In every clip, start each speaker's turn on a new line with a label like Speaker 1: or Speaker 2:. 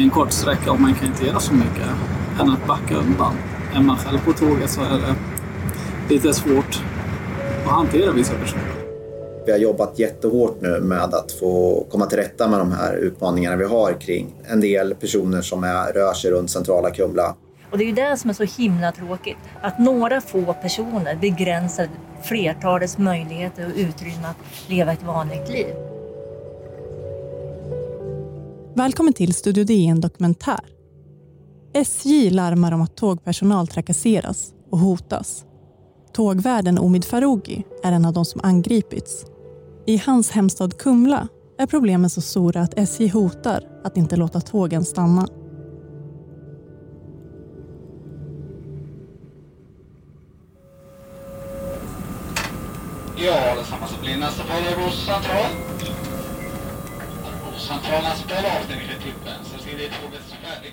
Speaker 1: är en kort sträcka och man kan inte göra så mycket än att backa undan. Är man själv på tåget så är det lite svårt att hantera vissa personer.
Speaker 2: Vi har jobbat jättehårt nu med att få komma till rätta med de här utmaningarna vi har kring en del personer som är, rör sig runt centrala Kumla.
Speaker 3: Och det är ju det som är så himla tråkigt. Att några få personer begränsar flertalets möjligheter och utrymme att leva ett vanligt liv.
Speaker 4: Välkommen till Studio DN Dokumentär. SJ larmar om att tågpersonal trakasseras och hotas. Tågvärden Omid Farougi är en av de som angripits. I hans hemstad Kumla är problemen så stora att SJ hotar att inte låta tågen stanna.
Speaker 5: Ja, detsamma så blir nästa på Örebro central. Örebro central nästa på avstängning till vänster. Ser det tågets färdigt.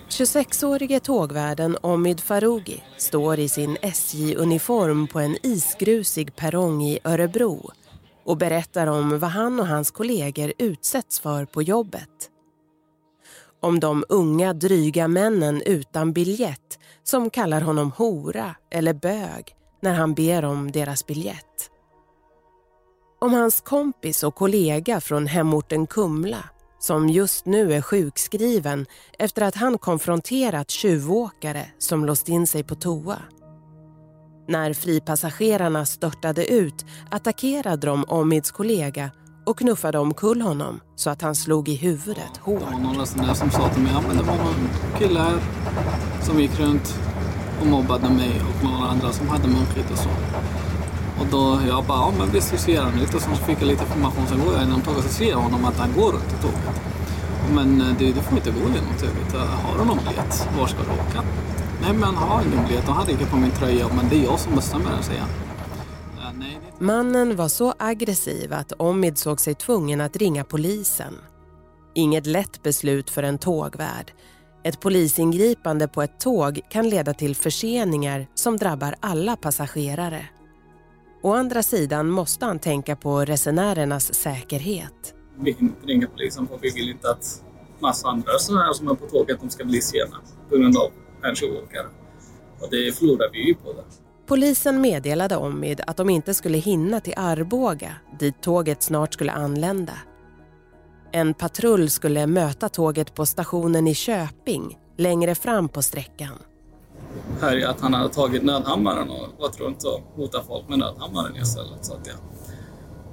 Speaker 6: 26-årige tågvärden Omid Farougi står i sin SJ-uniform på en isgrusig perrong i Örebro och berättar om vad han och hans kollegor utsätts för på jobbet. Om de unga dryga männen utan biljett som kallar honom hora eller bög när han ber om deras biljett. Om hans kompis och kollega från hemorten Kumla som just nu är sjukskriven efter att han konfronterat tjuvåkare som låst in sig på toa. När fripassagerarna störtade ut attackerade de Omids kollega och knuffade omkull honom så att han slog i huvudet
Speaker 1: Det
Speaker 6: hårt.
Speaker 1: var någon resenär som sa till mig ja, men det var någon kille här som gick runt och mobbade mig och några andra som hade munkigt och så. Och då jag bara, ja men visst vi ser han ut? Och så fick jag lite information. Sen går jag inom tåget och ser jag honom att han går runt i tåget. Men eh, du, du får inte gå genom tåget. Har du någon biljett? Var ska du åka? Nej men han har ingen biljett. Han hade på min tröja. Men det är jag som bestämmer säger han.
Speaker 6: Mannen var så aggressiv att Omid såg sig tvungen att ringa polisen. Inget lätt beslut för en tågvärd. Ett polisingripande på ett tåg kan leda till förseningar som drabbar alla passagerare. Å andra sidan måste han tänka på resenärernas säkerhet.
Speaker 1: Vi kan inte ringa polisen för vi vill inte att massa andra resenärer som är på tåget de ska bli sena på grund av en tjuvåkare. Och det förlorar vi ju på det.
Speaker 6: Polisen meddelade Omid att de inte skulle hinna till Arboga dit tåget snart skulle anlända. En patrull skulle möta tåget på stationen i Köping längre fram på sträckan.
Speaker 1: Här är att han hade tagit nödhammaren och gått runt och hotat folk med nödhammaren istället. Så att jag,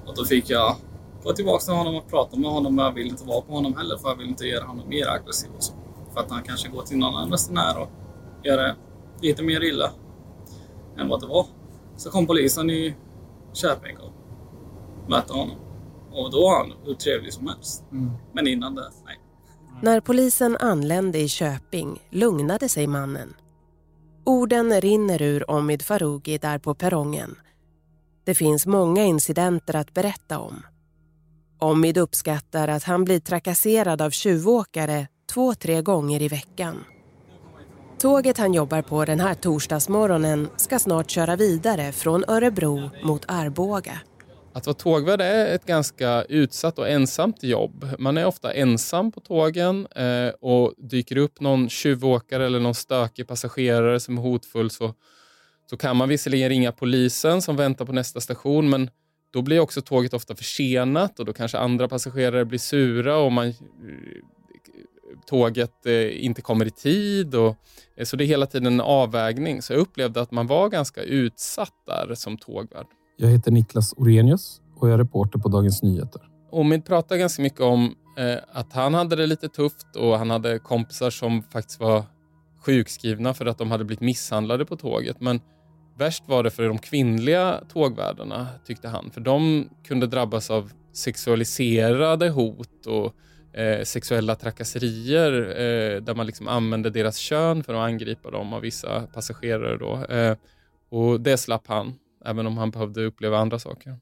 Speaker 1: och då fick jag gå tillbaka till honom och prata med honom. Men jag vill inte vara på honom heller för jag vill inte göra honom mer aggressiv. Och så. För att han kanske går till någon annan resenär och gör det lite mer illa än vad det var. Så kom polisen i Köping och mötte honom. Och då var han hur trevlig som helst. Men innan det, nej.
Speaker 6: När polisen anlände i Köping lugnade sig mannen. Orden rinner ur Omid Farougi där på perrongen. Det finns många incidenter att berätta om. Omid uppskattar att han blir trakasserad av tjuvåkare två, tre gånger i veckan. Tåget han jobbar på den här torsdagsmorgonen ska snart köra vidare från Örebro mot Arboga.
Speaker 7: Att vara tågvärd är ett ganska utsatt och ensamt jobb. Man är ofta ensam på tågen eh, och dyker upp någon tjuvåkare eller någon stökig passagerare som är hotfull så, så kan man visserligen ringa polisen som väntar på nästa station men då blir också tåget ofta försenat och då kanske andra passagerare blir sura och man, eh, tåget eh, inte kommer i tid. Och, eh, så det är hela tiden en avvägning. Så jag upplevde att man var ganska utsatt där som tågvärd.
Speaker 8: Jag heter Niklas Orenius och jag är reporter på Dagens Nyheter.
Speaker 7: Omid pratade ganska mycket om eh, att han hade det lite tufft och han hade kompisar som faktiskt var sjukskrivna för att de hade blivit misshandlade på tåget. Men värst var det för de kvinnliga tågvärdarna tyckte han. För de kunde drabbas av sexualiserade hot och eh, sexuella trakasserier eh, där man liksom använde deras kön för att angripa dem av vissa passagerare. Då. Eh, och det slapp han, även om han behövde uppleva andra saker.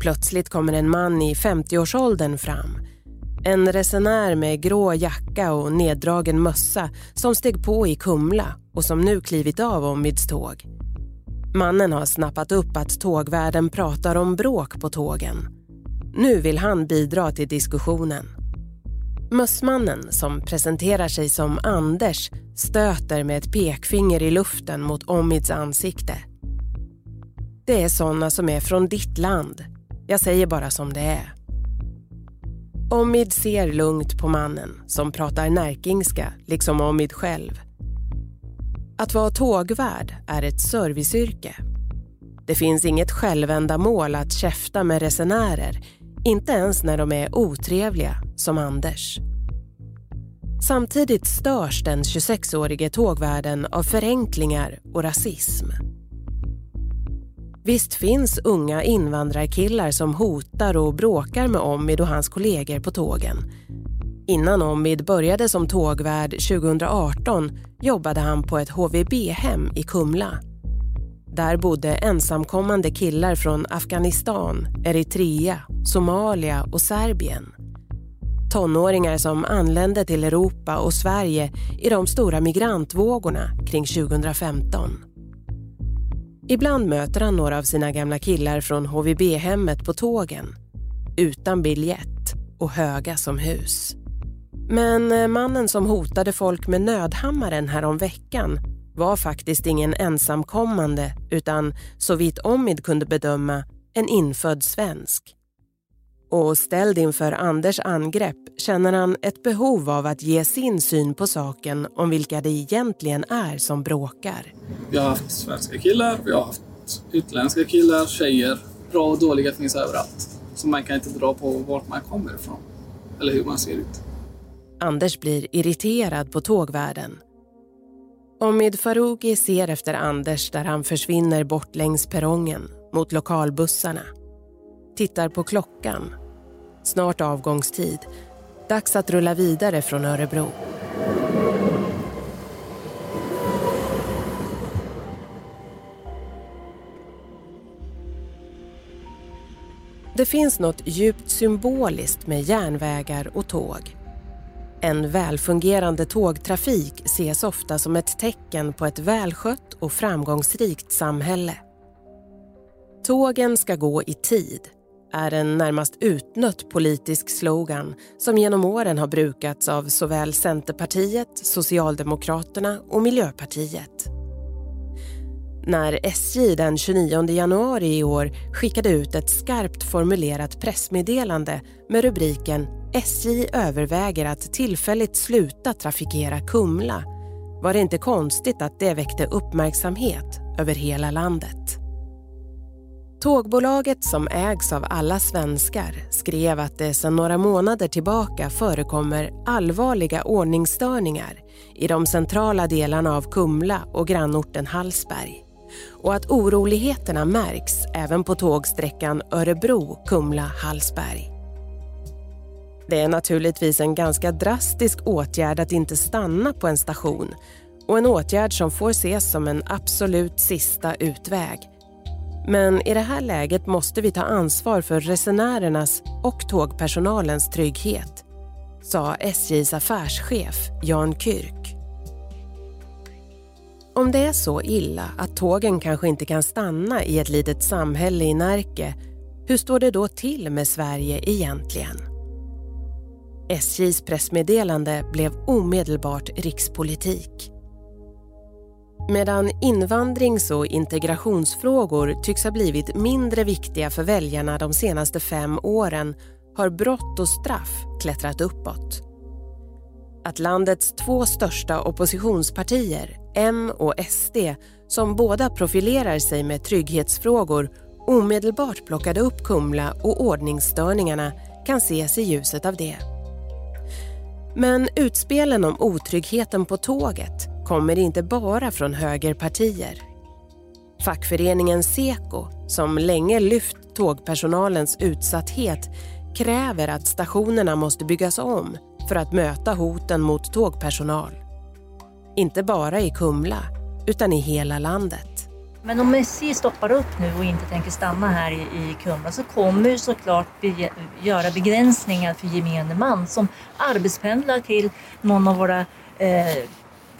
Speaker 6: Plötsligt kommer en man i 50-årsåldern fram. En resenär med grå jacka och neddragen mössa som steg på i Kumla och som nu klivit av Omids tåg. Mannen har snappat upp att tågvärden pratar om bråk på tågen. Nu vill han bidra till diskussionen. Mössmannen, som presenterar sig som Anders, stöter med ett pekfinger i luften mot Omids ansikte. Det är såna som är från ditt land. Jag säger bara som det är. Omid ser lugnt på mannen som pratar närkingska, liksom Omid själv. Att vara tågvärd är ett serviceyrke. Det finns inget självändamål att käfta med resenärer, inte ens när de är otrevliga, som Anders. Samtidigt störs den 26-årige tågvärden av förenklingar och rasism. Visst finns unga invandrarkillar som hotar och bråkar med Omid och hans kollegor på tågen. Innan Omid började som tågvärd 2018 jobbade han på ett HVB-hem i Kumla. Där bodde ensamkommande killar från Afghanistan, Eritrea, Somalia och Serbien. Tonåringar som anlände till Europa och Sverige i de stora migrantvågorna kring 2015. Ibland möter han några av sina gamla killar från HVB-hemmet på tågen. Utan biljett och höga som hus. Men eh, mannen som hotade folk med nödhammaren härom veckan var faktiskt ingen ensamkommande utan så vitt Omid kunde bedöma en infödd svensk. Och ställd inför Anders angrepp känner han ett behov av att ge sin syn på saken om vilka det egentligen är som bråkar.
Speaker 1: Vi har haft svenska killar, vi har haft utländska killar, tjejer. Bra och dåliga finns överallt. Så man kan inte dra på vart man kommer ifrån. Eller hur man ser ut.
Speaker 6: Anders blir irriterad på tågvärden. Omid Farougi ser efter Anders där han försvinner bort längs perrongen mot lokalbussarna. Tittar på klockan. Snart avgångstid. Dags att rulla vidare från Örebro. Det finns något djupt symboliskt med järnvägar och tåg. En välfungerande tågtrafik ses ofta som ett tecken på ett välskött och framgångsrikt samhälle. Tågen ska gå i tid är en närmast utnött politisk slogan som genom åren har brukats av såväl Centerpartiet, Socialdemokraterna och Miljöpartiet. När SJ den 29 januari i år skickade ut ett skarpt formulerat pressmeddelande med rubriken SJ överväger att tillfälligt sluta trafikera Kumla var det inte konstigt att det väckte uppmärksamhet över hela landet. Tågbolaget som ägs av alla svenskar skrev att det sedan några månader tillbaka förekommer allvarliga ordningsstörningar i de centrala delarna av Kumla och grannorten Hallsberg och att oroligheterna märks även på tågsträckan Örebro-Kumla-Hallsberg. Det är naturligtvis en ganska drastisk åtgärd att inte stanna på en station och en åtgärd som får ses som en absolut sista utväg. Men i det här läget måste vi ta ansvar för resenärernas och tågpersonalens trygghet, sa SJs affärschef Jan Kyrk. Om det är så illa att tågen kanske inte kan stanna i ett litet samhälle i Närke, hur står det då till med Sverige egentligen? SJs pressmeddelande blev omedelbart rikspolitik. Medan invandrings och integrationsfrågor tycks ha blivit mindre viktiga för väljarna de senaste fem åren har brott och straff klättrat uppåt. Att landets två största oppositionspartier, M och SD, som båda profilerar sig med trygghetsfrågor omedelbart plockade upp Kumla och ordningsstörningarna kan ses i ljuset av det. Men utspelen om otryggheten på tåget kommer inte bara från högerpartier. Fackföreningen Seko, som länge lyft tågpersonalens utsatthet, kräver att stationerna måste byggas om för att möta hoten mot tågpersonal. Inte bara i Kumla, utan i hela landet.
Speaker 3: Men om SJ stoppar upp nu och inte tänker stanna här i, i Kumla så kommer ju såklart be, göra begränsningar för gemene man som arbetspendlar till någon av våra eh,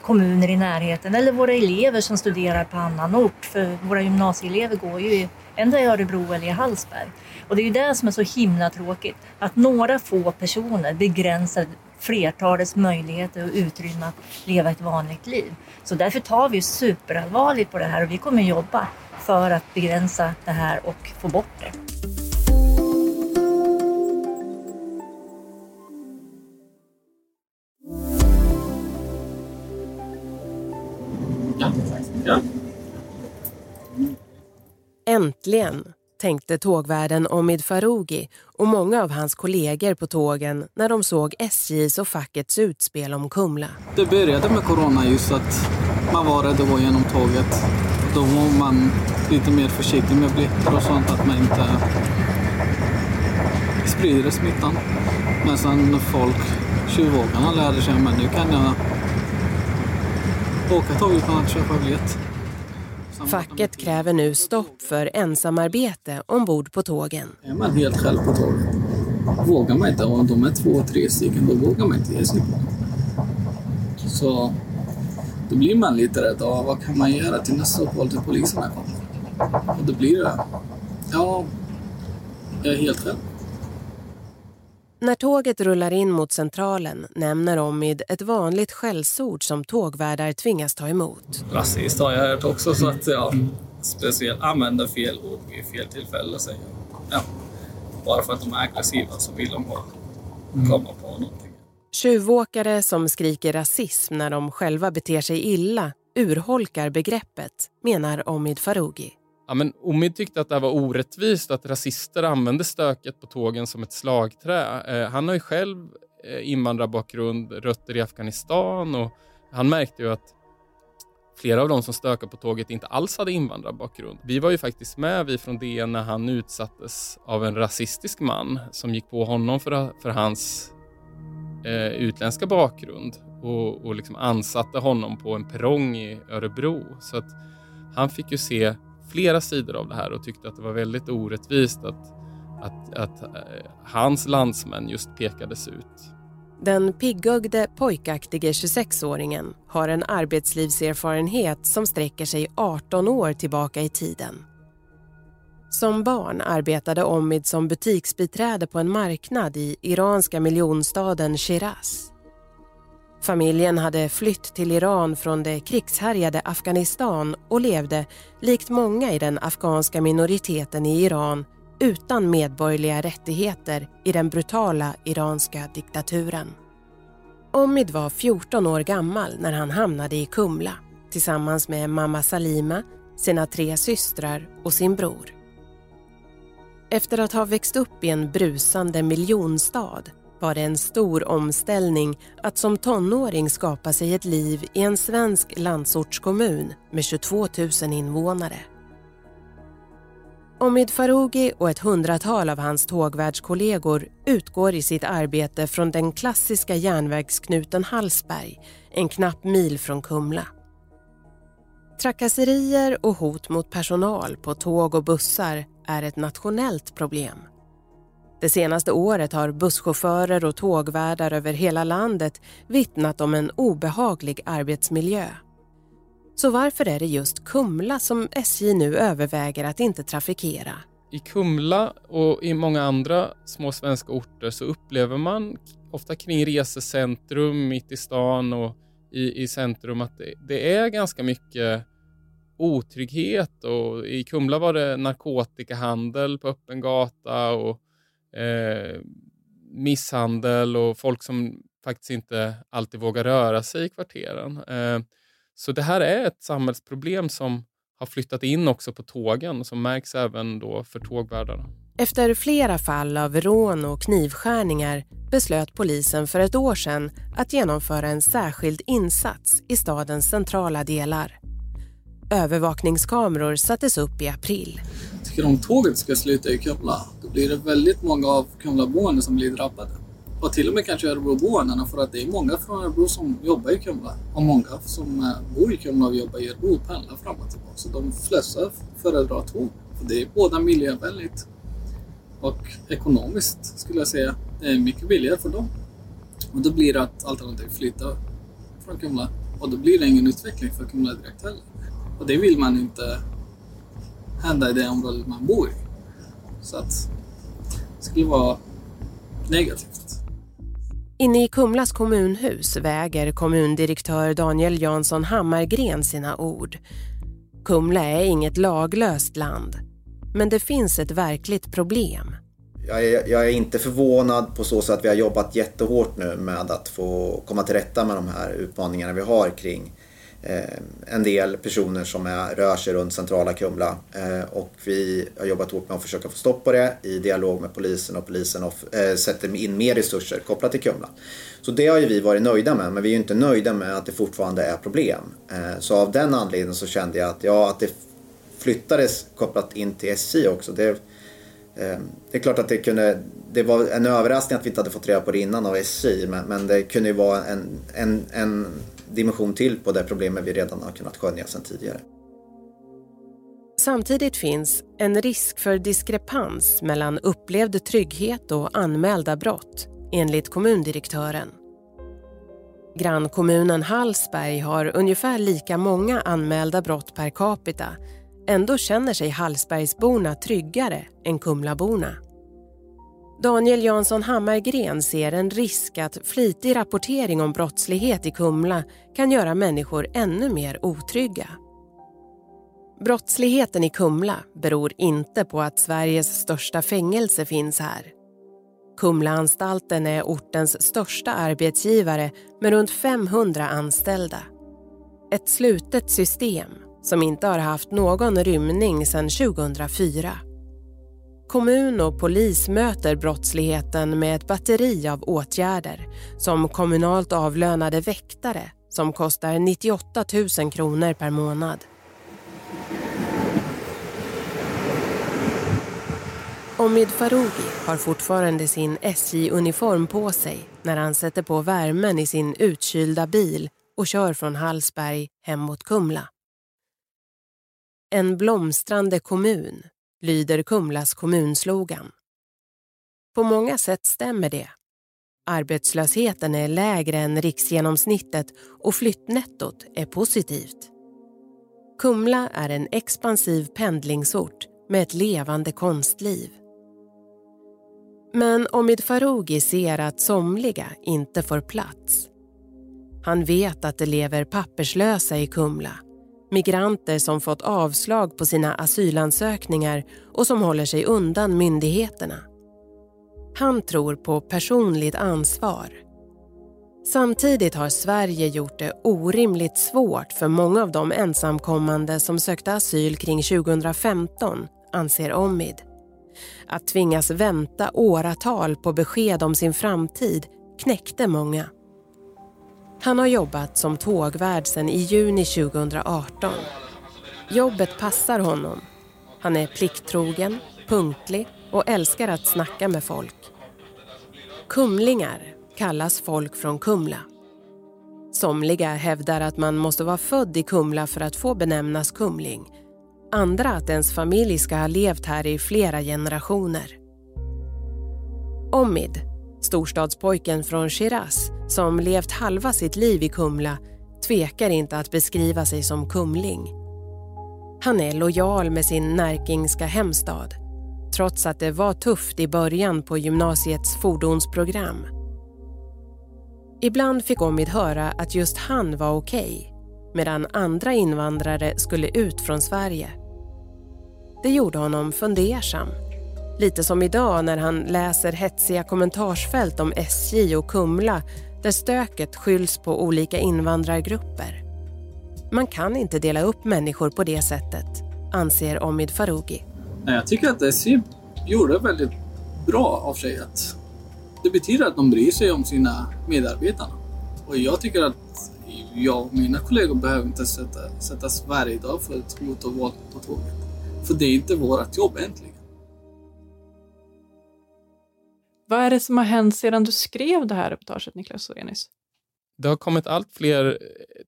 Speaker 3: kommuner i närheten eller våra elever som studerar på annan ort. För våra gymnasieelever går ju ändå i Örebro eller i Hallsberg. Och det är ju det som är så himla tråkigt, att några få personer begränsar flertalets möjligheter och utrymme att leva ett vanligt liv. Så därför tar vi superallvarligt på det här och vi kommer jobba för att begränsa det här och få bort det.
Speaker 1: Ja.
Speaker 6: Äntligen, tänkte tågvärden Omid Farougi och många av hans kollegor på tågen när de såg SJs och fackets utspel om Kumla.
Speaker 1: Det började med corona just att man var rädd att gå igenom tåget. Då var man lite mer försiktig med blickar och sånt, att man inte sprider smittan. Men sen folk, tjuvåkarna lärde sig att nu kan jag åka tåg utan att köpa biljett.
Speaker 6: Facket kräver nu stopp för ensamarbete ombord på tågen.
Speaker 1: Är man helt själv på tåget, vågar man inte, om de är två, tre stycken, då vågar man inte ge sig på Så då blir man lite rädd. Ja, vad kan man göra till nästa uppehåll till poliserna kommer? Och då blir det, ja, jag är helt själv.
Speaker 6: När tåget rullar in mot centralen nämner Omid ett vanligt skällsord som tågvärdar tvingas ta emot.
Speaker 1: Rasist har jag hört också, så att jag speciellt använder fel ord vid fel tillfälle. Säger jag. Ja. Bara för att de är aggressiva så vill de ha, komma på någonting.
Speaker 6: Tjuvåkare som skriker rasism när de själva beter sig illa urholkar begreppet, menar Omid Farougi.
Speaker 7: Ja, men Omid tyckte att det var orättvist att rasister använde stöket på tågen som ett slagträ. Eh, han har ju själv eh, invandrarbakgrund, rötter i Afghanistan och han märkte ju att flera av de som stökade på tåget inte alls hade invandrarbakgrund. Vi var ju faktiskt med, vi från DN, när han utsattes av en rasistisk man som gick på honom för, för hans eh, utländska bakgrund och, och liksom ansatte honom på en perrong i Örebro. Så att han fick ju se flera sidor av det här och tyckte att det var väldigt orättvist att, att, att eh, hans landsmän just pekades ut.
Speaker 6: Den piggögde pojkaktige 26-åringen har en arbetslivserfarenhet som sträcker sig 18 år tillbaka i tiden. Som barn arbetade Omid som butiksbiträde på en marknad i iranska miljonstaden Shiraz. Familjen hade flytt till Iran från det krigshärjade Afghanistan och levde, likt många i den afghanska minoriteten i Iran, utan medborgerliga rättigheter i den brutala iranska diktaturen. Omid var 14 år gammal när han hamnade i Kumla tillsammans med mamma Salima, sina tre systrar och sin bror. Efter att ha växt upp i en brusande miljonstad var det en stor omställning att som tonåring skapa sig ett liv i en svensk landsortskommun med 22 000 invånare. Omid Farougi och ett hundratal av hans tågvärdskollegor utgår i sitt arbete från den klassiska järnvägsknuten Hallsberg, en knapp mil från Kumla. Trakasserier och hot mot personal på tåg och bussar är ett nationellt problem. Det senaste året har busschaufförer och tågvärdar över hela landet vittnat om en obehaglig arbetsmiljö. Så varför är det just Kumla som SJ nu överväger att inte trafikera?
Speaker 7: I Kumla och i många andra små svenska orter så upplever man ofta kring resecentrum mitt i stan och i, i centrum att det, det är ganska mycket otrygghet och i Kumla var det narkotikahandel på öppen gata och eh, misshandel och folk som faktiskt inte alltid vågar röra sig i kvarteren. Eh, så det här är ett samhällsproblem som har flyttat in också på tågen och som märks även då för tågvärdarna.
Speaker 6: Efter flera fall av rån och knivskärningar beslöt polisen för ett år sedan att genomföra en särskild insats i stadens centrala delar. Övervakningskameror sattes upp i april.
Speaker 1: Tycker om tåget ska sluta i Kumla, då blir det väldigt många av Kumlaboende som blir drabbade. Och till och med kanske Örebroboendena för att det är många från Örebro som jobbar i Kumla. Och många som eh, bor i Kumla och jobbar i Örebro pendlar fram och tillbaka. Så de flesta föredrar tåg. För det är både miljövänligt och ekonomiskt skulle jag säga. Det är mycket billigare för dem. Och då blir det att alternativ flyttar från Kumla. Och då blir det ingen utveckling för Kumla direkt heller. Och det vill man inte hända i det området man bor i. Så att det skulle vara negativt.
Speaker 6: Inne i Kumlas kommunhus väger kommundirektör Daniel Jansson Hammargren sina ord. Kumla är inget laglöst land, men det finns ett verkligt problem.
Speaker 2: Jag är, jag är, inte förvånad på så sätt att vi har jobbat jättehårt nu med att få komma till rätta med de här utmaningarna vi har kring Eh, Eh, en del personer som är, rör sig runt centrala Kumla eh, och vi har jobbat hårt med att försöka få stopp på det i dialog med polisen och polisen och, eh, äh, sätter in mer resurser kopplat till Kumla. Så det har ju vi varit nöjda med men vi är ju inte nöjda med att det fortfarande är problem. Eh, så av den anledningen så kände jag att, ja, att det flyttades kopplat in till SJ också. Det, det är klart att det kunde, det var en överraskning att vi inte hade fått reda på det innan av SJ men, men det kunde ju vara en, en, en dimension till på det problemet vi redan har kunnat skönja sedan tidigare.
Speaker 6: Samtidigt finns en risk för diskrepans mellan upplevd trygghet och anmälda brott, enligt kommundirektören. Grannkommunen Hallsberg har ungefär lika många anmälda brott per capita. Ändå känner sig Hallsbergsborna tryggare än Kumlaborna. Daniel Jansson Hammargren ser en risk att flitig rapportering om brottslighet i Kumla kan göra människor ännu mer otrygga. Brottsligheten i Kumla beror inte på att Sveriges största fängelse finns här. Kumlaanstalten är ortens största arbetsgivare med runt 500 anställda. Ett slutet system som inte har haft någon rymning sedan 2004. Kommun och polis möter brottsligheten med ett batteri av åtgärder som kommunalt avlönade väktare som kostar 98 000 kronor per månad. Omid Farougi har fortfarande sin SJ-uniform på sig när han sätter på värmen i sin utkylda bil och kör från Hallsberg hem mot Kumla. En blomstrande kommun lyder Kumlas kommunslogan. På många sätt stämmer det. Arbetslösheten är lägre än riksgenomsnittet och flyttnettot är positivt. Kumla är en expansiv pendlingsort med ett levande konstliv. Men Omid Farougi ser att somliga inte får plats. Han vet att det lever papperslösa i Kumla Migranter som fått avslag på sina asylansökningar och som håller sig undan myndigheterna. Han tror på personligt ansvar. Samtidigt har Sverige gjort det orimligt svårt för många av de ensamkommande som sökte asyl kring 2015, anser Omid. Att tvingas vänta åratal på besked om sin framtid knäckte många. Han har jobbat som tågvärd sedan i juni 2018. Jobbet passar honom. Han är plikttrogen, punktlig och älskar att snacka med folk. Kumlingar kallas folk från Kumla. Somliga hävdar att man måste vara född i Kumla för att få benämnas kumling. Andra att ens familj ska ha levt här i flera generationer. Omid Storstadspojken från Shiraz, som levt halva sitt liv i Kumla, tvekar inte att beskriva sig som kumling. Han är lojal med sin närkingska hemstad, trots att det var tufft i början på gymnasiets fordonsprogram. Ibland fick Omid höra att just han var okej, okay, medan andra invandrare skulle ut från Sverige. Det gjorde honom fundersam Lite som idag när han läser hetsiga kommentarsfält om SJ och Kumla där stöket skylls på olika invandrargrupper. Man kan inte dela upp människor på det sättet, anser Omid Farougi.
Speaker 1: Jag tycker att SJ gjorde väldigt bra av sig. Att det betyder att de bryr sig om sina medarbetare. Och jag tycker att jag och mina kollegor behöver inte sätta, sättas varje dag för ett hot och våld på tåget. För det är inte vårt jobb egentligen.
Speaker 4: Vad är det som har hänt sedan du skrev det här reportaget, Niklas Sorenius?
Speaker 7: Det har kommit allt fler eh,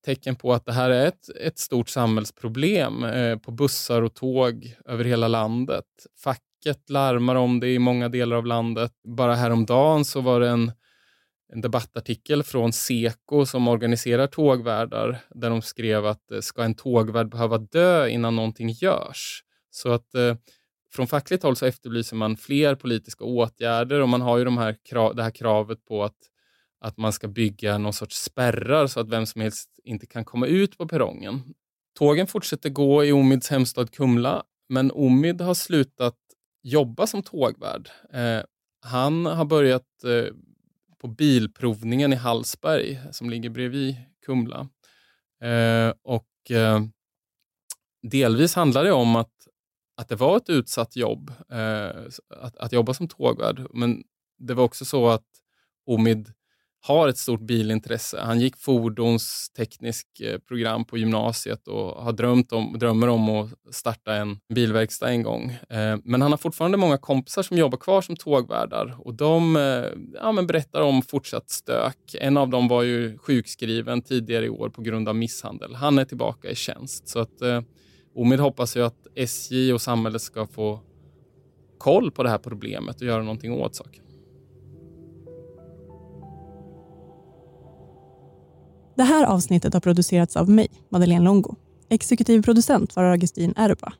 Speaker 7: tecken på att det här är ett, ett stort samhällsproblem eh, på bussar och tåg över hela landet. Facket larmar om det i många delar av landet. Bara häromdagen så var det en, en debattartikel från Seko som organiserar tågvärdar där de skrev att eh, ska en tågvärd behöva dö innan någonting görs? Så att eh, från fackligt håll så efterlyser man fler politiska åtgärder och man har ju de här krav, det här kravet på att att man ska bygga någon sorts spärrar så att vem som helst inte kan komma ut på perrongen. Tågen fortsätter gå i Omids hemstad Kumla, men Omid har slutat jobba som tågvärd. Eh, han har börjat eh, på bilprovningen i Hallsberg som ligger bredvid Kumla. Eh, och eh, delvis handlar det om att, att det var ett utsatt jobb eh, att, att jobba som tågvärd. Men det var också så att Omid har ett stort bilintresse. Han gick fordonsteknisk eh, program på gymnasiet och har drömt om, drömmer om att starta en bilverkstad en gång. Eh, men han har fortfarande många kompisar som jobbar kvar som tågvärdar och de eh, ja, men berättar om fortsatt stök. En av dem var ju sjukskriven tidigare i år på grund av misshandel. Han är tillbaka i tjänst. Så att, Omid hoppas ju att SJ och samhället ska få koll på det här problemet och göra någonting åt saken.
Speaker 4: Det här avsnittet har producerats av mig, Madeleine Longo. Exekutiv producent var Augustin Erba.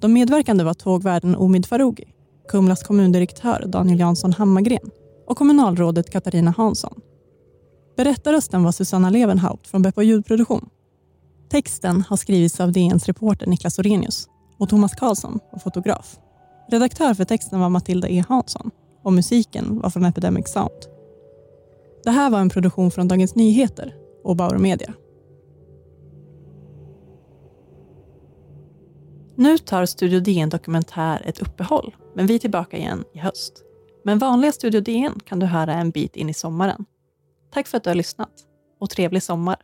Speaker 4: De medverkande var tågvärden Omid Farougi, Kumlas kommundirektör Daniel Jansson Hammargren och kommunalrådet Katarina Hansson. Berättarrösten var Susanna Levenhaupt från Beppo ljudproduktion. Texten har skrivits av DNs reporter Niklas Orenius och Thomas Karlsson var fotograf. Redaktör för texten var Matilda E Hansson och musiken var från Epidemic Sound. Det här var en produktion från Dagens Nyheter och Bauer Media. Nu tar Studio DN Dokumentär ett uppehåll, men vi är tillbaka igen i höst. Men vanliga Studio DN kan du höra en bit in i sommaren. Tack för att du har lyssnat och trevlig sommar!